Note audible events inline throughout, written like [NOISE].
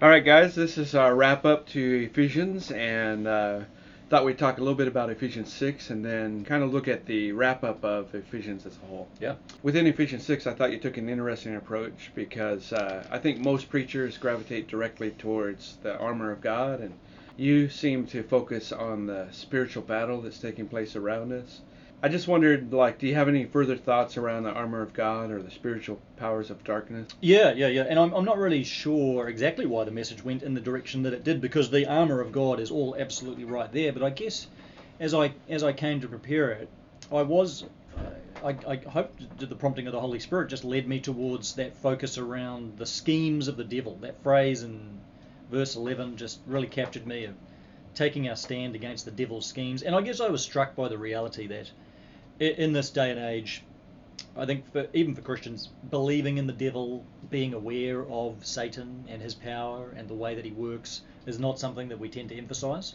All right, guys, this is our wrap up to Ephesians, and uh, thought we'd talk a little bit about Ephesians 6 and then kind of look at the wrap up of Ephesians as a whole. Yeah. Within Ephesians 6, I thought you took an interesting approach because uh, I think most preachers gravitate directly towards the armor of God, and you seem to focus on the spiritual battle that's taking place around us. I just wondered, like, do you have any further thoughts around the armor of God or the spiritual powers of darkness? Yeah, yeah, yeah. And I'm, I'm not really sure exactly why the message went in the direction that it did because the armor of God is all absolutely right there. But I guess as I as I came to prepare it, I was. I, I hope the prompting of the Holy Spirit just led me towards that focus around the schemes of the devil. That phrase in verse 11 just really captured me of taking our stand against the devil's schemes. And I guess I was struck by the reality that in this day and age, I think for, even for Christians, believing in the devil, being aware of Satan and his power and the way that he works is not something that we tend to emphasize.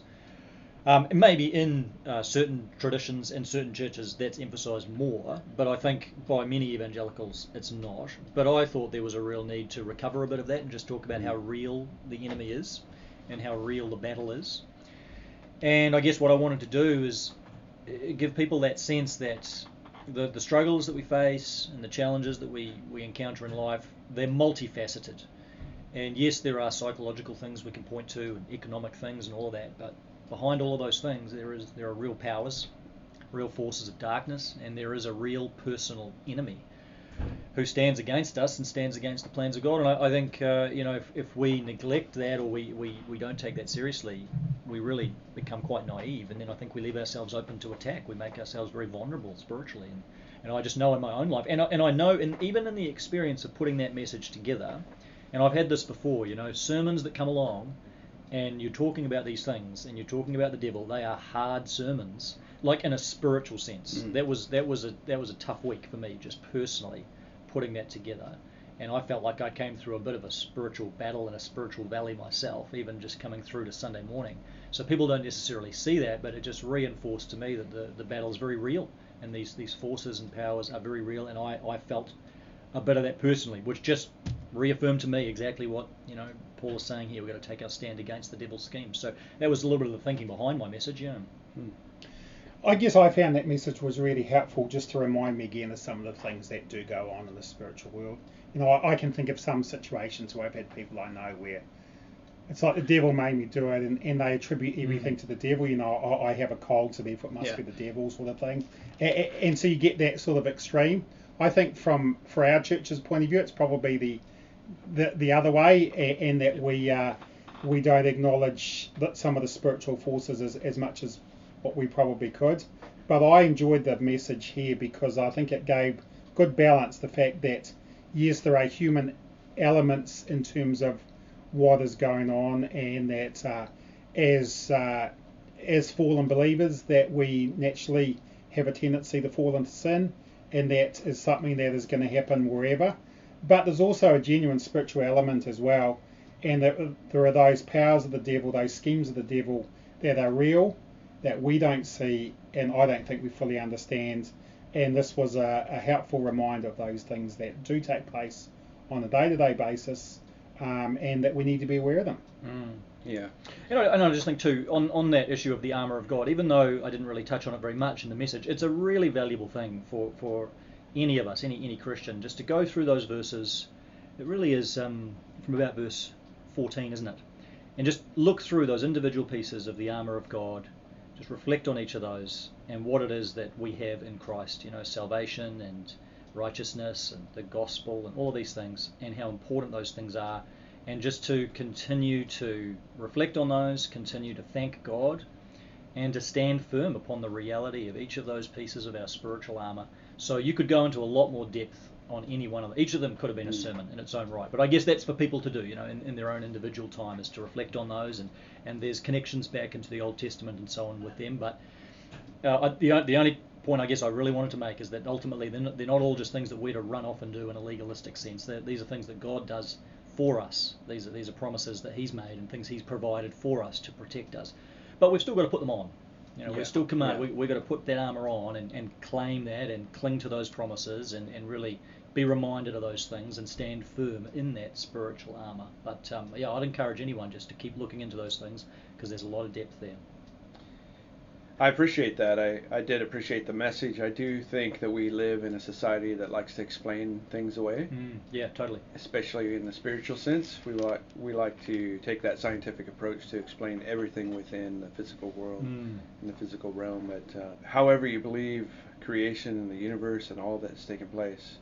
Um, maybe in uh, certain traditions and certain churches that's emphasized more, but I think by many evangelicals it's not. But I thought there was a real need to recover a bit of that and just talk about how real the enemy is and how real the battle is. And I guess what I wanted to do is give people that sense that the, the struggles that we face and the challenges that we, we encounter in life, they're multifaceted. And yes, there are psychological things we can point to, and economic things, and all of that. But behind all of those things, there is there are real powers, real forces of darkness, and there is a real personal enemy who stands against us and stands against the plans of God. And I, I think uh, you know if, if we neglect that or we, we, we don't take that seriously, we really become quite naive, and then I think we leave ourselves open to attack. We make ourselves very vulnerable spiritually, and, and I just know in my own life, and I, and I know, and even in the experience of putting that message together, and I've had this before, you know, sermons that come along, and you're talking about these things, and you're talking about the devil. They are hard sermons, like in a spiritual sense. Mm. That was that was a that was a tough week for me, just personally, putting that together and I felt like I came through a bit of a spiritual battle and a spiritual valley myself, even just coming through to Sunday morning. So people don't necessarily see that, but it just reinforced to me that the, the battle is very real, and these, these forces and powers are very real, and I, I felt a bit of that personally, which just reaffirmed to me exactly what you know Paul is saying here. We've got to take our stand against the devil's schemes. So that was a little bit of the thinking behind my message. Yeah. Hmm. I guess I found that message was really helpful just to remind me again of some of the things that do go on in the spiritual world. You know, I, I can think of some situations where I've had people I know where it's like the devil made me do it, and, and they attribute everything mm. to the devil. You know, I, I, have a cold, so therefore it must yeah. be the devil, sort of thing. And, and, so you get that sort of extreme. I think from for our church's point of view, it's probably the the, the other way, and, that we uh, we don't acknowledge that some of the spiritual forces as, as much as what we probably could. But I enjoyed the message here because I think it gave good balance. The fact that yes, there are human elements in terms of what is going on, and that uh, as uh, as fallen believers, that we naturally have a tendency to fall into sin, and that is something that is going to happen wherever. But there's also a genuine spiritual element as well, and that there are those powers of the devil, those schemes of the devil that are real, that we don't see, and I don't think we fully understand. And this was a, a helpful reminder of those things that do take place on a day-to-day basis, um, and that we need to be aware of them. Mm, yeah, and I, and I just think too on on that issue of the armor of God. Even though I didn't really touch on it very much in the message, it's a really valuable thing for for any of us, any any Christian, just to go through those verses. It really is um, from about verse 14, isn't it? And just look through those individual pieces of the armor of God just reflect on each of those and what it is that we have in Christ, you know, salvation and righteousness and the gospel and all of these things and how important those things are and just to continue to reflect on those, continue to thank God and to stand firm upon the reality of each of those pieces of our spiritual armor. So you could go into a lot more depth on any one of them. Each of them could have been a mm. sermon in its own right, but I guess that's for people to do, you know, in, in their own individual time, is to reflect on those, and, and there's connections back into the Old Testament and so on with them. But uh, the the only point I guess I really wanted to make is that ultimately they're not, they're not all just things that we're to run off and do in a legalistic sense. They're, these are things that God does for us. These are these are promises that He's made and things He's provided for us to protect us. But we've still got to put them on. You know, yeah. we're still commanded. Yeah. We, we've got to put that armor on and, and claim that and cling to those promises and, and really be reminded of those things and stand firm in that spiritual armor. But um, yeah, I'd encourage anyone just to keep looking into those things because there's a lot of depth there. I appreciate that. I, I did appreciate the message. I do think that we live in a society that likes to explain things away, Mm, yeah, totally. especially in the spiritual sense. We like we like to take that scientific approach to explain everything within the physical world, Mm. in the physical realm. But uh, however you believe creation and the universe and all that's taken place,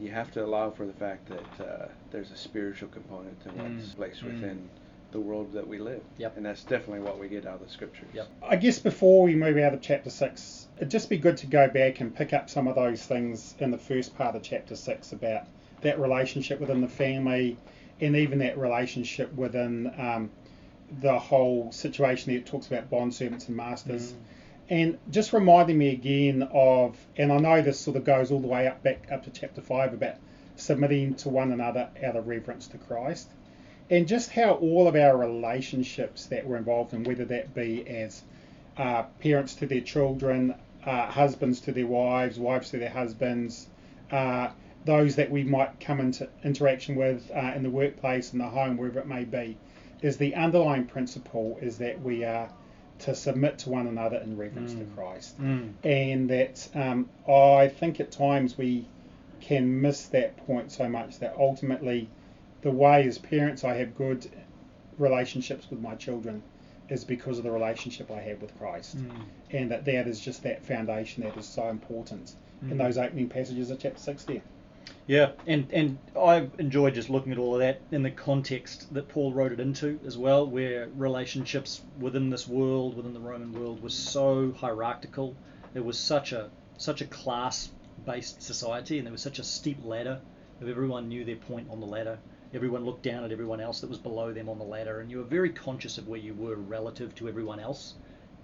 you have to allow for the fact that uh, there's a spiritual component to what's Mm, placed mm. within the world that we live. Yep. And that's definitely what we get out of the scriptures. Yep. I guess before we move out of chapter six, it'd just be good to go back and pick up some of those things in the first part of chapter six about that relationship within the family and even that relationship within um, the whole situation that it talks about bond servants and masters. Mm. And just reminding me again of, and I know this sort of goes all the way up back up to chapter five about submitting to one another out of reverence to Christ and just how all of our relationships that we're involved in, whether that be as uh, parents to their children, uh, husbands to their wives, wives to their husbands, uh, those that we might come into interaction with uh, in the workplace, in the home, wherever it may be, is the underlying principle is that we are to submit to one another in reverence to Mm. Christ Mm. and that um, I think at times we can miss that point so much that ultimately the way as parents I have good relationships with my children is because of the relationship I have with Christ Mm. and that that is just that foundation that is so important in Mm. those opening passages of chapter 6 there. Yeah, and and I enjoy just looking at all of that in the context that Paul wrote it into as well, where relationships within this world, within the Roman world, was so hierarchical. There was such a such a class-based society, and there was such a steep ladder. Of everyone knew their point on the ladder. Everyone looked down at everyone else that was below them on the ladder, and you were very conscious of where you were relative to everyone else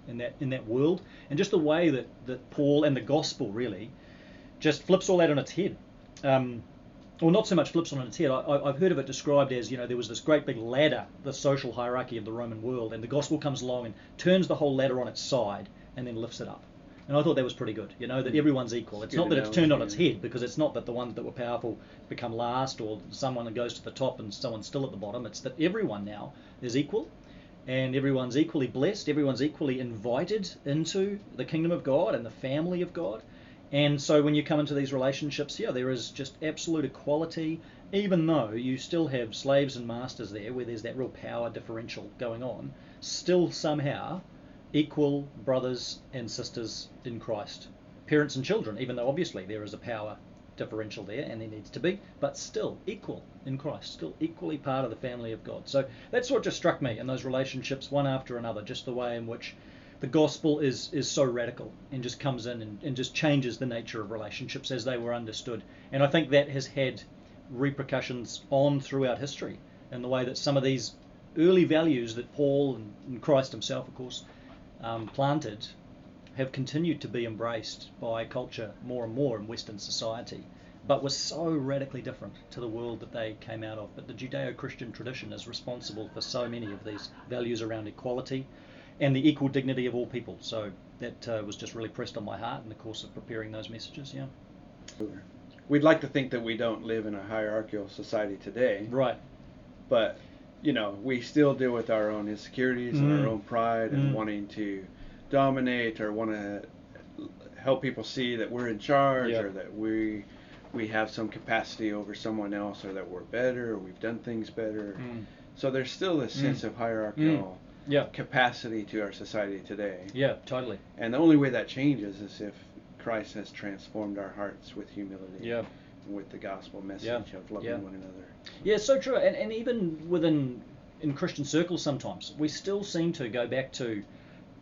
in that in that world. And just the way that that Paul and the gospel really just flips all that on its head um, well, not so much flips on its head. I, I've heard of it described as, you know, there was this great big ladder, the social hierarchy of the Roman world, and the gospel comes along and turns the whole ladder on its side and then lifts it up. And I thought that was pretty good, you know, that everyone's equal. It's Good not that it's turned on its head, because it's not that the ones that were powerful become last or someone that goes to the top and someone's still at the bottom. It's that everyone now is equal and everyone's equally blessed, everyone's equally invited into the kingdom of God and the family of God. And so when you come into these relationships, yeah, there is just absolute equality, even though you still have slaves and masters there where there's that real power differential going on, still somehow equal brothers and sisters in Christ. Parents and children, even though obviously there is a power differential there and there needs to be, but still equal in Christ, still equally part of the family of God. So that's what just struck me in those relationships, one after another, just the way in which the gospel is is so radical and just comes in and, and just changes the nature of relationships as they were understood. And I think that has had repercussions on throughout history in the way that some of these early values that Paul and, and Christ himself, of course, um, planted have continued to be embraced by culture more and more in Western society, but were so radically different to the world that they came out of. But the Judeo Christian tradition is responsible for so many of these values around equality and the equal dignity of all people. So that uh, was just really pressed on my heart in the course of preparing those messages. Yeah. We'd like to think that we don't live in a hierarchical society today, Right. but you know, we still deal with our own insecurities and Mm. our own pride and Mm. wanting to dominate or want to help people see that we're in charge Yeah. or that we we have some capacity over someone else or that we're better or we've done things better. Mm. So there's still this Mm. sense of hierarchical Yeah. capacity to our society today. Yeah. Totally. And the only way that changes is if Christ has transformed our hearts with humility. Yeah. With the gospel message of loving one another. Yeah, so true. And, and even within in Christian circles, sometimes we still seem to go back to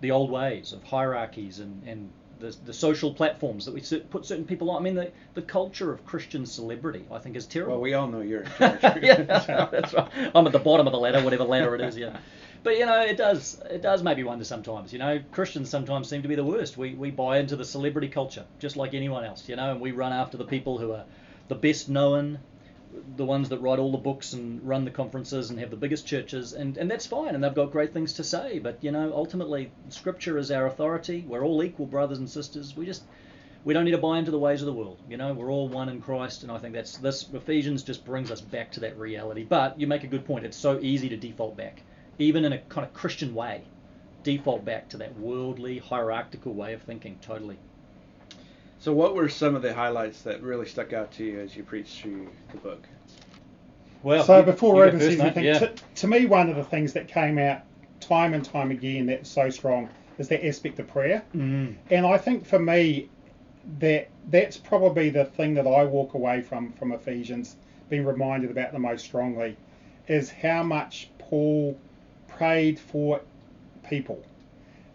the old ways of hierarchies and, and the, the social platforms that we put certain people on. I mean, the, the culture of Christian celebrity, I think, is terrible. Well, we all know you're in charge. [LAUGHS] yeah, that's right. I'm at the bottom of the ladder, whatever ladder it is. Yeah. But you know, it does it does make me wonder sometimes. You know, Christians sometimes seem to be the worst. We we buy into the celebrity culture just like anyone else. You know, and we run after the people who are the best known, the ones that write all the books and run the conferences and have the biggest churches, and and that's fine, and they've got great things to say. But you know, ultimately, Scripture is our authority. We're all equal brothers and sisters. We just we don't need to buy into the ways of the world. You know, we're all one in Christ, and I think that's this Ephesians just brings us back to that reality. But you make a good point. It's so easy to default back, even in a kind of Christian way, default back to that worldly hierarchical way of thinking. Totally. So, what were some of the highlights that really stuck out to you as you preached through the book? Well, so you- before you go Ruben says anything, yeah. to, to me, one of the things that came out time and time again that's so strong is that aspect of prayer. Mm. And I think for me, that that's probably the thing that I walk away from from Ephesians, being reminded about the most strongly, is how much Paul prayed for people.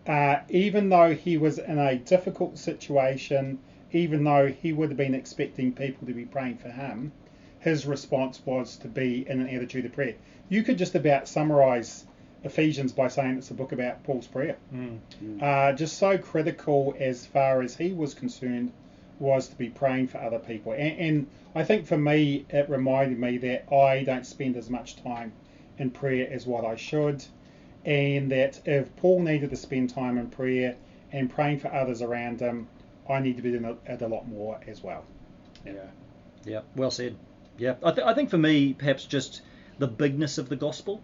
Uh, even though he was in a difficult situation, even though he would have been expecting people to be praying for him, his response was to be in an attitude of prayer. You could just about summarize Ephesians by saying it's a book about Paul's prayer. Mm. Uh, just so critical as far as he was concerned was to be praying for other people. And, and I think for me, it reminded me that I don't spend as much time in prayer as what I should. And that if Paul needed to spend time in prayer and praying for others around him, I need to be doing it a lot more as well. Yeah. Yeah, well said. Yeah, I, th- I think for me, perhaps just the bigness of the gospel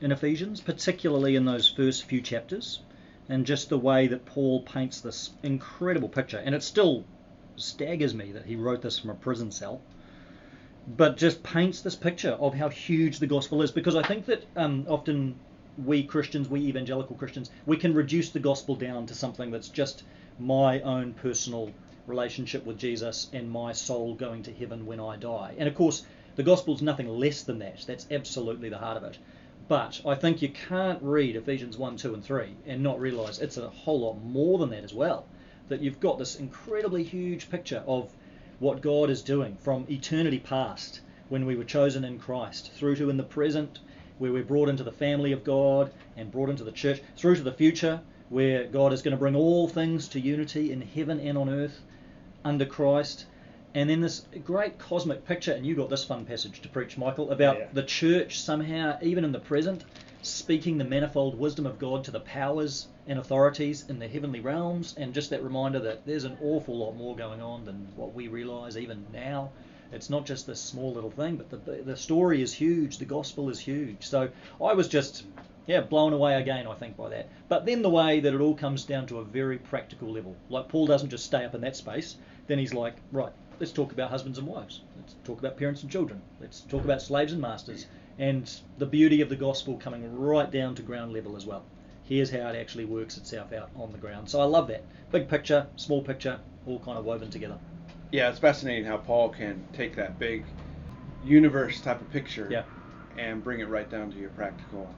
in Ephesians, particularly in those first few chapters, and just the way that Paul paints this incredible picture. And it still staggers me that he wrote this from a prison cell, but just paints this picture of how huge the gospel is. Because I think that um, often we Christians, we evangelical Christians, we can reduce the gospel down to something that's just my own personal relationship with Jesus and my soul going to heaven when I die. And of course, the gospel's nothing less than that. That's absolutely the heart of it. But I think you can't read Ephesians 1, 2, and 3 and not realize it's a whole lot more than that as well. That you've got this incredibly huge picture of what God is doing from eternity past when we were chosen in Christ through to in the present where we're brought into the family of God and brought into the church through to the future where God is going to bring all things to unity in heaven and on earth under Christ. And then this great cosmic picture, and you got this fun passage to preach, Michael, about Yeah. the church somehow, even in the present, speaking the manifold wisdom of God to the powers and authorities in the heavenly realms, and just that reminder that there's an awful lot more going on than what we realize even now. It's not just this small little thing, but the, the story is huge, the gospel is huge. So I was just, yeah, blown away again, I think, by that. But then the way that it all comes down to a very practical level. Like Paul doesn't just stay up in that space, then he's like, right, let's talk about husbands and wives. Let's talk about parents and children. Let's talk about slaves and masters. And the beauty of the gospel coming right down to ground level as well. Here's how it actually works itself out on the ground. So I love that. Big picture, small picture, all kind of woven together. Yeah, it's fascinating how Paul can take that big universe type of picture Yeah. and bring it right down to your practical.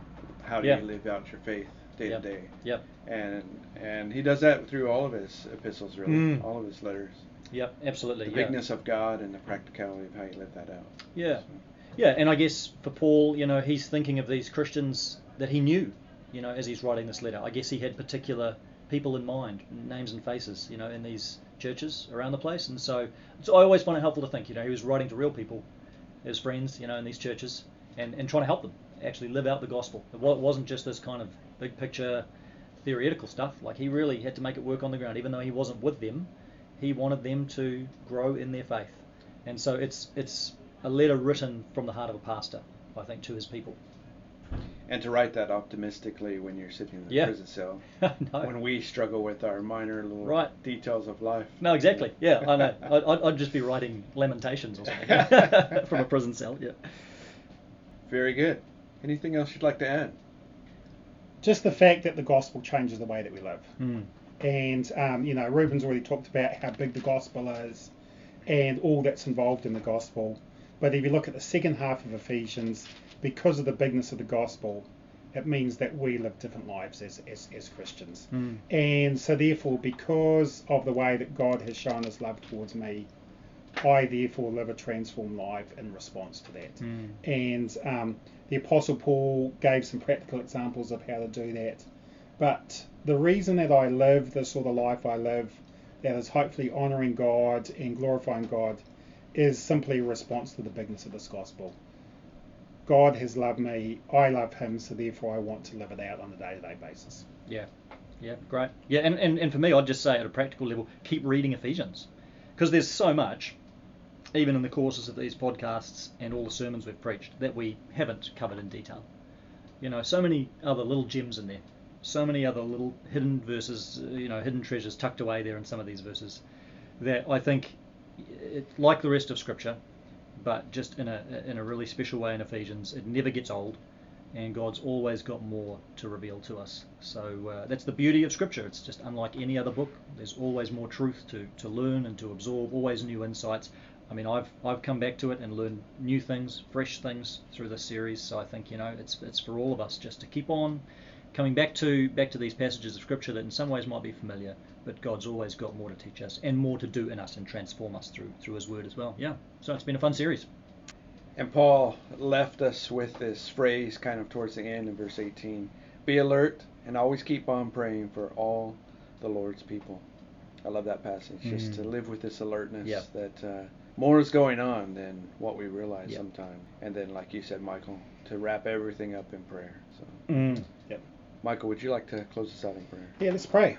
How do Yeah. you live out your faith day Yep. to day? Yep. And and he does that through all of his epistles, really, Mm. all of his letters. Yep, absolutely. The yeah. bigness of God and the practicality of how you live that out. Yeah. So, Yeah, and I guess for Paul, you know, he's thinking of these Christians that he knew, you know, as he's writing this letter. I guess he had particular people in mind, names and faces, you know, in these churches around the place. And so, so I always find it helpful to think, you know, he was writing to real people, his friends, you know, in these churches, and, and trying to help them actually live out the gospel. It wasn't just this kind of big picture theoretical stuff. Like he really had to make it work on the ground, even though he wasn't with them. He wanted them to grow in their faith, and so it's it's a letter written from the heart of a pastor, I think, to his people. and to write that optimistically when you're sitting in the Yeah. prison cell, [LAUGHS] no. when we struggle with our minor little Right. details of life. no, exactly. Yeah, I know. [LAUGHS] I- I'd, I'd just be writing lamentations or something [LAUGHS] from a prison cell. Yeah. Very good. Anything else you'd like to add? Just the fact that the gospel changes the way that we live. Hmm. And, um, you know, Ruben's already talked about how big the gospel is and all that's involved in the gospel. But if you look at the second half of Ephesians, because of the bigness of the gospel, it means that we live different lives as, as, as Christians. Hmm. And so, therefore, because of the way that God has shown his love towards me, I therefore live a transformed life in response to that. Hmm. And um, the Apostle Paul gave some practical examples of how to do that. But the reason that I live the sort of life I live, that is hopefully honouring God and glorifying God, is simply a response to the bigness of this gospel. God has loved me, I love him, so therefore I want to live it out on a day to day basis. Yeah. Yeah, great. Yeah, and, and, and for me, I'd just say at a practical level, keep reading Ephesians. Because there's so much, even in the courses of these podcasts and all the sermons we've preached, that we haven't covered in detail. You know, so many other little gems in there. So many other little hidden verses, uh, you know, hidden treasures tucked away there in some of these verses that I think, it, like the rest of Scripture, but just in a in a really special way in Ephesians, it never gets old and God's always got more to reveal to us. So uh, that's the beauty of Scripture. It's just unlike any other book. There's always more truth to, to learn and to absorb, always new insights. I mean, I've I've come back to it and learned new things, fresh things through this series. So I think you know it's it's for all of us just to keep on coming back to back to these passages of Scripture that in some ways might be familiar, but God's always got more to teach us and more to do in us and transform us through through His Word as well. Yeah. So it's been a fun series. And Paul left us with this phrase kind of towards the end in verse 18 Be alert and always keep on praying for all the Lord's people. I love that passage, mm. just to live with this alertness yep. that uh, more is going on than what we realize yep. sometimes. And then, like you said, Michael, to wrap everything up in prayer. So, mm. yep. Michael, would you like to close us out in prayer? Yeah, let's pray.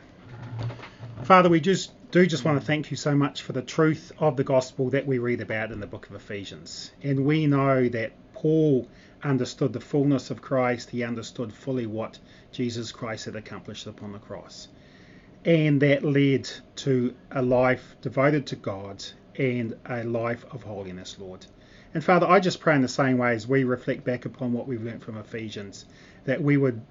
Father, we just do just want to thank you so much for the truth of the gospel that we read about in the book of Ephesians. And we know that Paul understood the fullness of Christ, he understood fully what Jesus Christ had accomplished upon the cross. And that led to a life devoted to God and a life of holiness, Lord. And Father, I just pray in the same way as we reflect back upon what we've learnt from Ephesians, that we would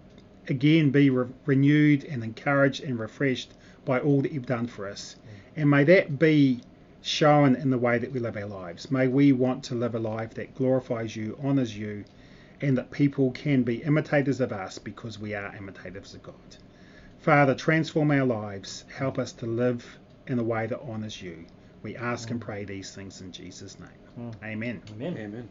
again be re- renewed and encouraged and refreshed by all that you've done for us. And may that be shown in the way that we live our lives. May we want to live a life that glorifies you, honours you, and that people can be imitators of us because we are imitators of God. Father, transform our lives. Help us to live in a way that honours you. We ask and pray these things in Jesus' name. Amen. Amen. Amen.